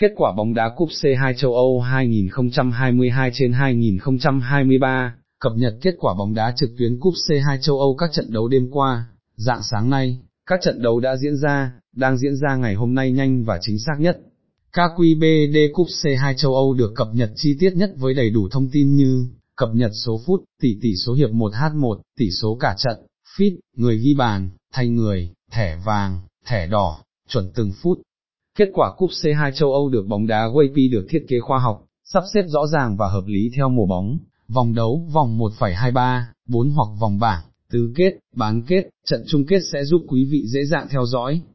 Kết quả bóng đá cúp C2 châu Âu 2022 trên 2023, cập nhật kết quả bóng đá trực tuyến cúp C2 châu Âu các trận đấu đêm qua, dạng sáng nay, các trận đấu đã diễn ra, đang diễn ra ngày hôm nay nhanh và chính xác nhất. KQBD Cúp C2 châu Âu được cập nhật chi tiết nhất với đầy đủ thông tin như, cập nhật số phút, tỷ tỷ số hiệp 1H1, tỷ số cả trận, fit, người ghi bàn, thay người, thẻ vàng, thẻ đỏ, chuẩn từng phút. Kết quả Cúp C2 châu Âu được bóng đá WP được thiết kế khoa học, sắp xếp rõ ràng và hợp lý theo mùa bóng, vòng đấu, vòng 1,23, 4 hoặc vòng bảng, tứ kết, bán kết, trận chung kết sẽ giúp quý vị dễ dàng theo dõi,